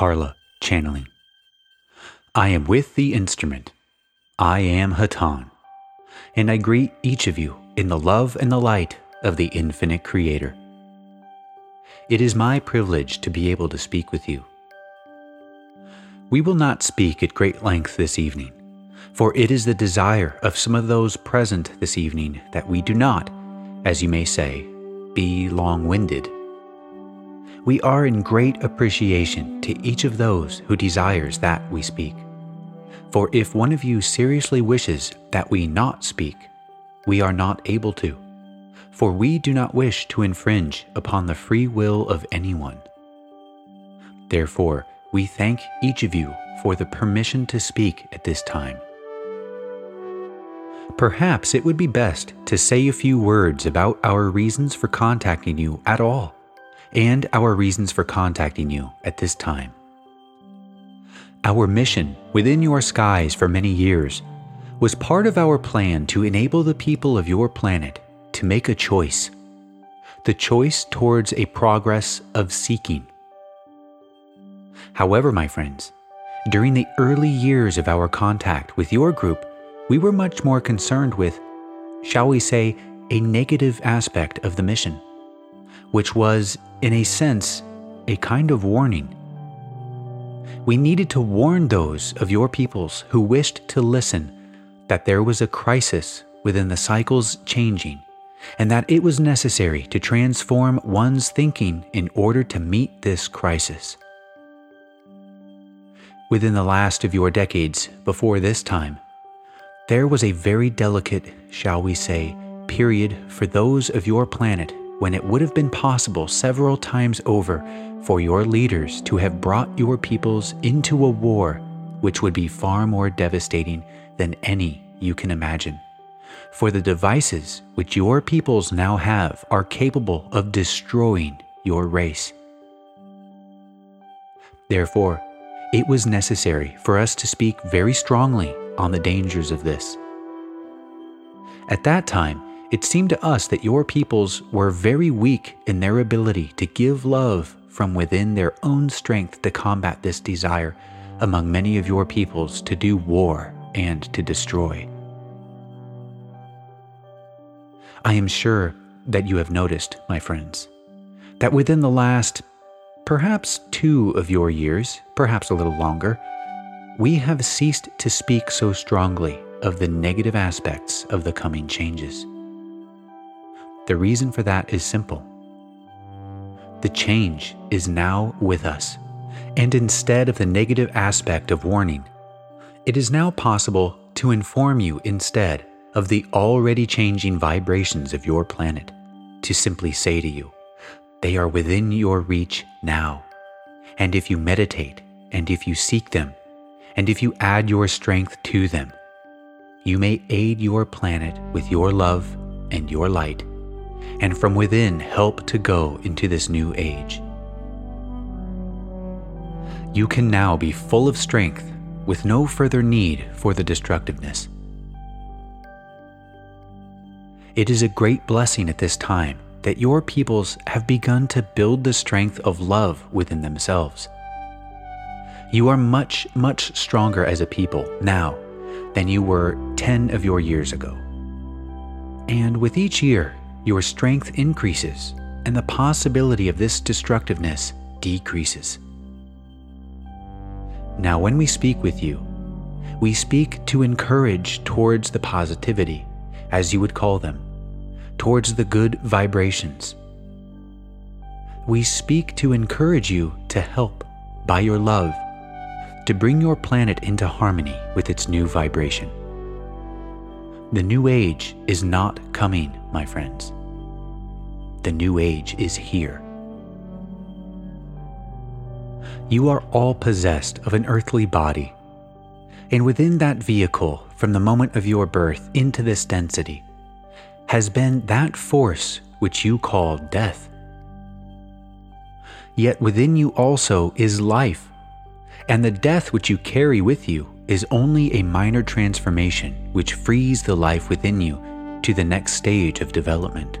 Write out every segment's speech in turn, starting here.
Carla, channeling. I am with the instrument. I am Hatonn. and I greet each of you in the love and the light of the infinite Creator. It is my privilege to be able to speak with you. We will not speak at great length this evening, for it is the desire of some of those present this evening that we do not, as you may say, be long winded. We are in great appreciation to each of those who desires that we speak. For if one of you seriously wishes that we not speak, we are not able to, for we do not wish to infringe upon the free will of anyone. Therefore, we thank each of you for the permission to speak at this time. Perhaps it would be best to say a few words about our reasons for contacting you at all, and our reasons for contacting you at this time. Our mission within your skies for many years was part of our plan to enable the people of your planet to make a choice the choice towards a progress of seeking. However, my friends, during the early years of our contact with your group, we were much more concerned with, shall we say, a negative aspect of the mission, which was, in a sense, a kind of warning. We needed to warn those of your peoples who wished to listen that there was a crisis within the cycles changing, and that it was necessary to transform one's thinking in order to meet this crisis. Within the last of your decades before this time, there was a very delicate, shall we say, period for those of your planet when it would have been possible several times over for your leaders to have brought your peoples into a war which would be far more devastating than any you can imagine. For the devices which your peoples now have are capable of destroying your race. Therefore, it was necessary for us to speak very strongly on the dangers of this. At that time, it seemed to us that your peoples were very weak in their ability to give love from within their own strength to combat this desire among many of your peoples to do war and to destroy. I am sure that you have noticed, my friends, that within the last perhaps two of your years, perhaps a little longer, we have ceased to speak so strongly of the negative aspects of the coming changes. The reason for that is simple. The change is now with us, and instead of the negative aspect of warning, it is now possible to inform you instead of the already changing vibrations of your planet, to simply say to you, they are within your reach now. And if you meditate and if you seek them, and if you add your strength to them, you may aid your planet with your love and your light, and from within help to go into this new age. You can now be full of strength with no further need for the destructiveness. It is a great blessing at this time that your peoples have begun to build the strength of love within themselves you are much, much stronger as a people now than you were 10 of your years ago. And with each year, your strength increases and the possibility of this destructiveness decreases. Now, when we speak with you, we speak to encourage towards the positivity, as you would call them, towards the good vibrations. We speak to encourage you to help by your love to bring your planet into harmony with its new vibration. The new age is not coming, my friends. The new age is here. You are all possessed of an earthly body, and within that vehicle, from the moment of your birth into this density, has been that force which you call death. Yet within you also is life and the death which you carry with you is only a minor transformation which frees the life within you to the next stage of development.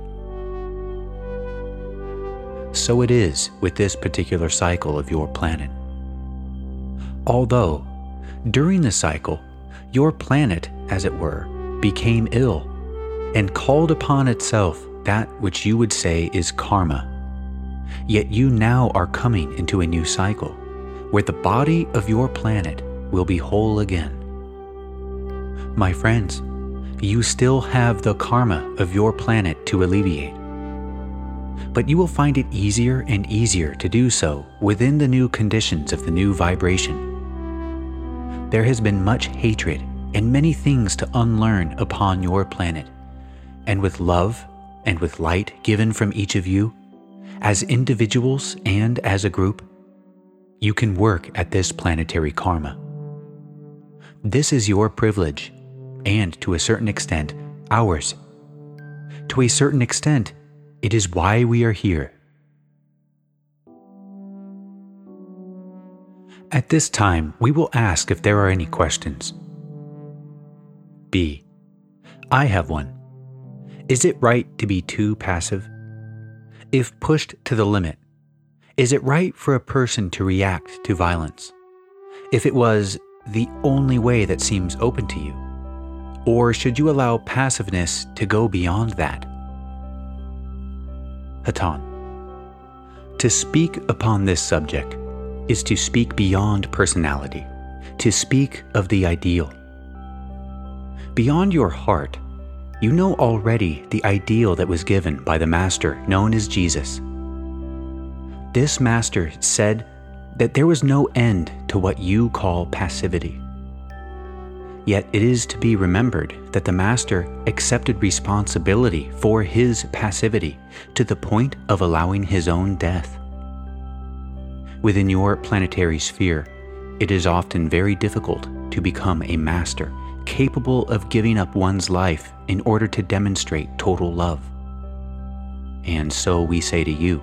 So it is with this particular cycle of your planet. Although, during the cycle, your planet, as it were, became ill and called upon itself that which you would say is karma. Yet you now are coming into a new cycle where the body of your planet will be whole again. My friends, you still have the karma of your planet to alleviate. But you will find it easier and easier to do so within the new conditions of the new vibration. There has been much hatred and many things to unlearn upon your planet. And with love and with light given from each of you, as individuals and as a group, you can work at this planetary karma. This is your privilege, and to a certain extent, ours. To a certain extent, it is why we are here. At this time, we will ask if there are any questions. B. I have one. Is it right to be too passive? If pushed to the limit, is it right for a person to react to violence? If it was the only way that seems open to you? Or should you allow passiveness to go beyond that? Hatonn. To speak upon this subject is to speak beyond personality, to speak of the ideal. Beyond your heart, you know already the ideal that was given by the Master known as Jesus. This Master said that there was no end to what you call passivity. Yet it is to be remembered that the Master accepted responsibility for his passivity to the point of allowing his own death. Within your planetary sphere, it is often very difficult to become a master capable of giving up one's life in order to demonstrate total love. And so we say to you,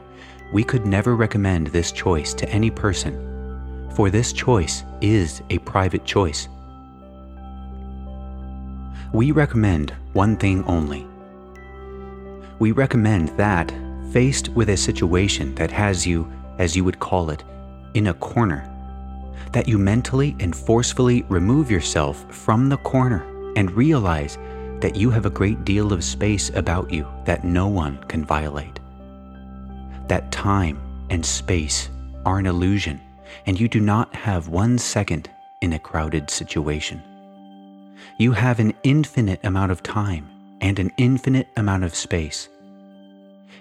we could never recommend this choice to any person, for this choice is a private choice. We recommend one thing only. We recommend that, faced with a situation that has you, as you would call it, in a corner, that you mentally and forcefully remove yourself from the corner and realize that you have a great deal of space about you that no one can violate. That time and space are an illusion, and you do not have one second in a crowded situation. You have an infinite amount of time and an infinite amount of space.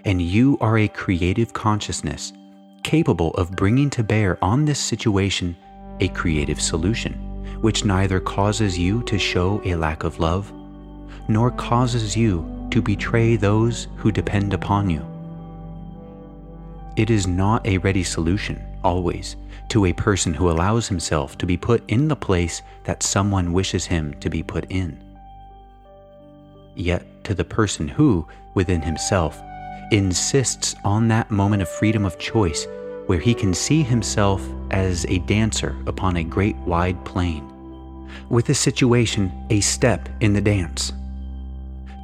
And you are a creative consciousness capable of bringing to bear on this situation a creative solution, which neither causes you to show a lack of love, nor causes you to betray those who depend upon you. It is not a ready solution, always, to a person who allows himself to be put in the place that someone wishes him to be put in. Yet, to the person who, within himself, insists on that moment of freedom of choice where he can see himself as a dancer upon a great wide plain, with the situation a step in the dance.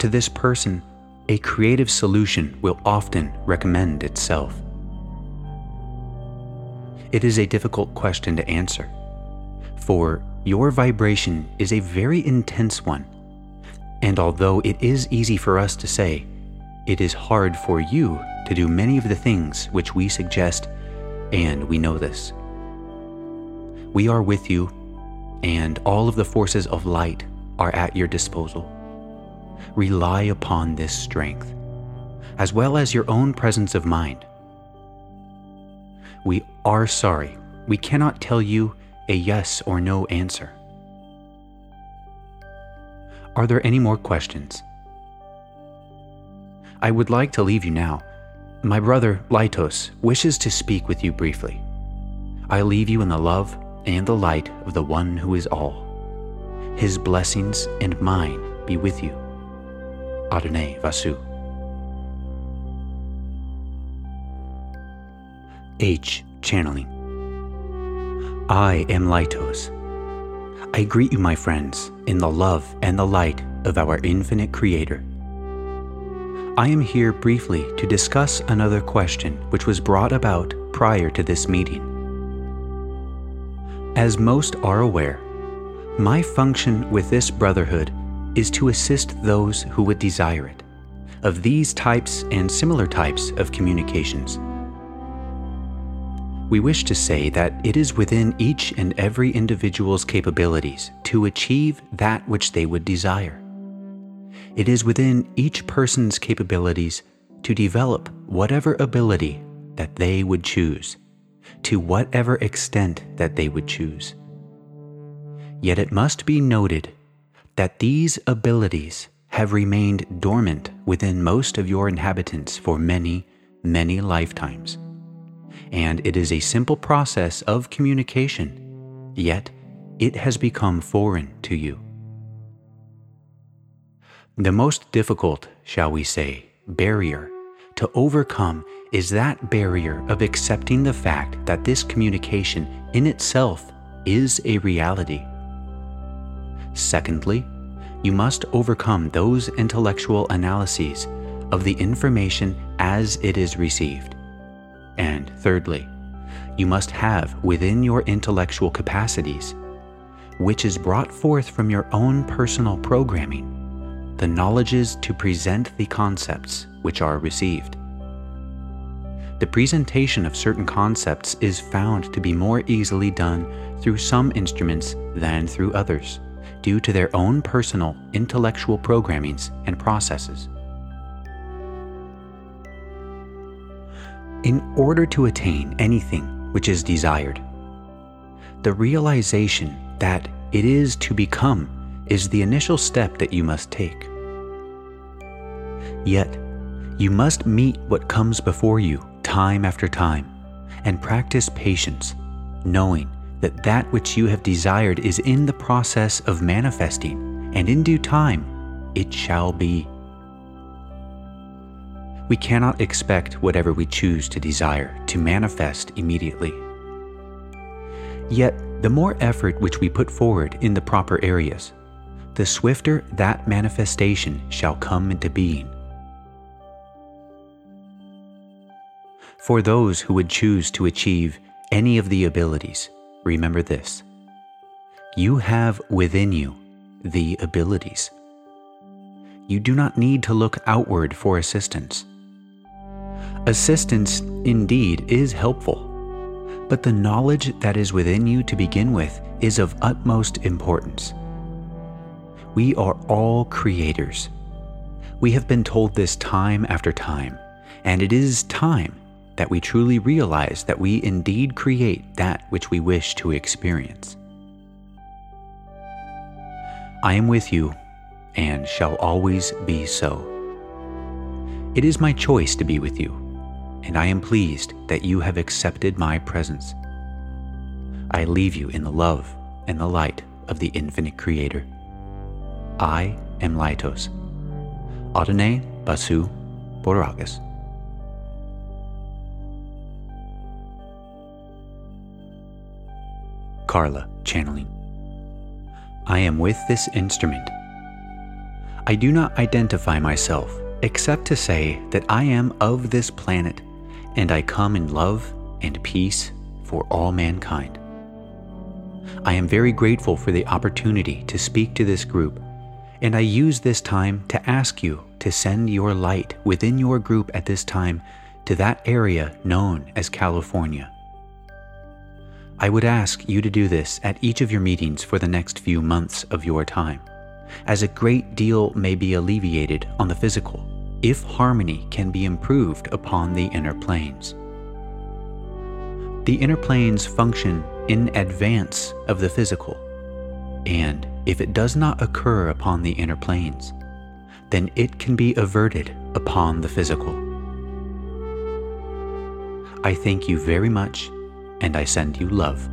To this person, a creative solution will often recommend itself. It is a difficult question to answer, for your vibration is a very intense one, and although it is easy for us to say, it is hard for you to do many of the things which we suggest and we know this. We are with you, and all of the forces of light are at your disposal. Rely upon this strength, as well as your own presence of mind. We are sorry we cannot tell you a yes or no answer. Are there any more questions? I would like to leave you now my brother, Laitos, wishes to speak with you briefly. I leave you in the love and the light of the one who is all. His blessings and mine be with you. Adonai Vasu. H. Channeling. I am Laitos. I greet you, my friends, in the love and the light of our infinite Creator. I am here briefly to discuss another question which was brought about prior to this meeting. As most are aware, my function with this brotherhood is to assist those who would desire it, of these types and similar types of communications. We wish to say that it is within each and every individual's capabilities to achieve that which they would desire. It is within each person's capabilities to develop whatever ability that they would choose, to whatever extent that they would choose. Yet it must be noted that these abilities have remained dormant within most of your inhabitants for many, many lifetimes. And it is a simple process of communication, yet it has become foreign to you. The most difficult, shall we say, barrier to overcome is that barrier of accepting the fact that this communication in itself is a reality Secondly, you must overcome those intellectual analyses of the information as it is received. And thirdly, you must have within your intellectual capacities, which is brought forth from your own personal programming, the knowledges to present the concepts which are received. The presentation of certain concepts is found to be more easily done through some instruments than through others due to their own personal intellectual programmings and processes. In order to attain anything which is desired, the realization that it is to become is the initial step that you must take. Yet, you must meet what comes before you time after time and practice patience, knowing that that which you have desired is in the process of manifesting, and in due time it shall be. We cannot expect whatever we choose to desire to manifest immediately. Yet, the more effort which we put forward in the proper areas, the swifter that manifestation shall come into being. For those who would choose to achieve any of the abilities, remember this you have within you the abilities. You do not need to look outward for assistance. Assistance, indeed, is helpful, but the knowledge that is within you to begin with is of utmost importance. We are all creators. We have been told this time after time, and it is time that we truly realize that we indeed create that which we wish to experience. I am with you and shall always be so. It is my choice to be with you, and I am pleased that you have accepted my presence. I leave you in the love and the light of the infinite Creator. I am Laitos. Adonai Vasu Borragus. Carla, channeling. I am with this instrument. I do not identify myself except to say that I am of this planet and I come in love and peace for all mankind. I am very grateful for the opportunity to speak to this group, and I use this time to ask you to send your light within your group at this time to that area known as California. I would ask you to do this at each of your meetings for the next few months of your time, as a great deal may be alleviated on the physical if harmony can be improved upon the inner planes. The inner planes function in advance of the physical, and if it does not occur upon the inner planes, then it can be averted upon the physical. I thank you very much and I send you love.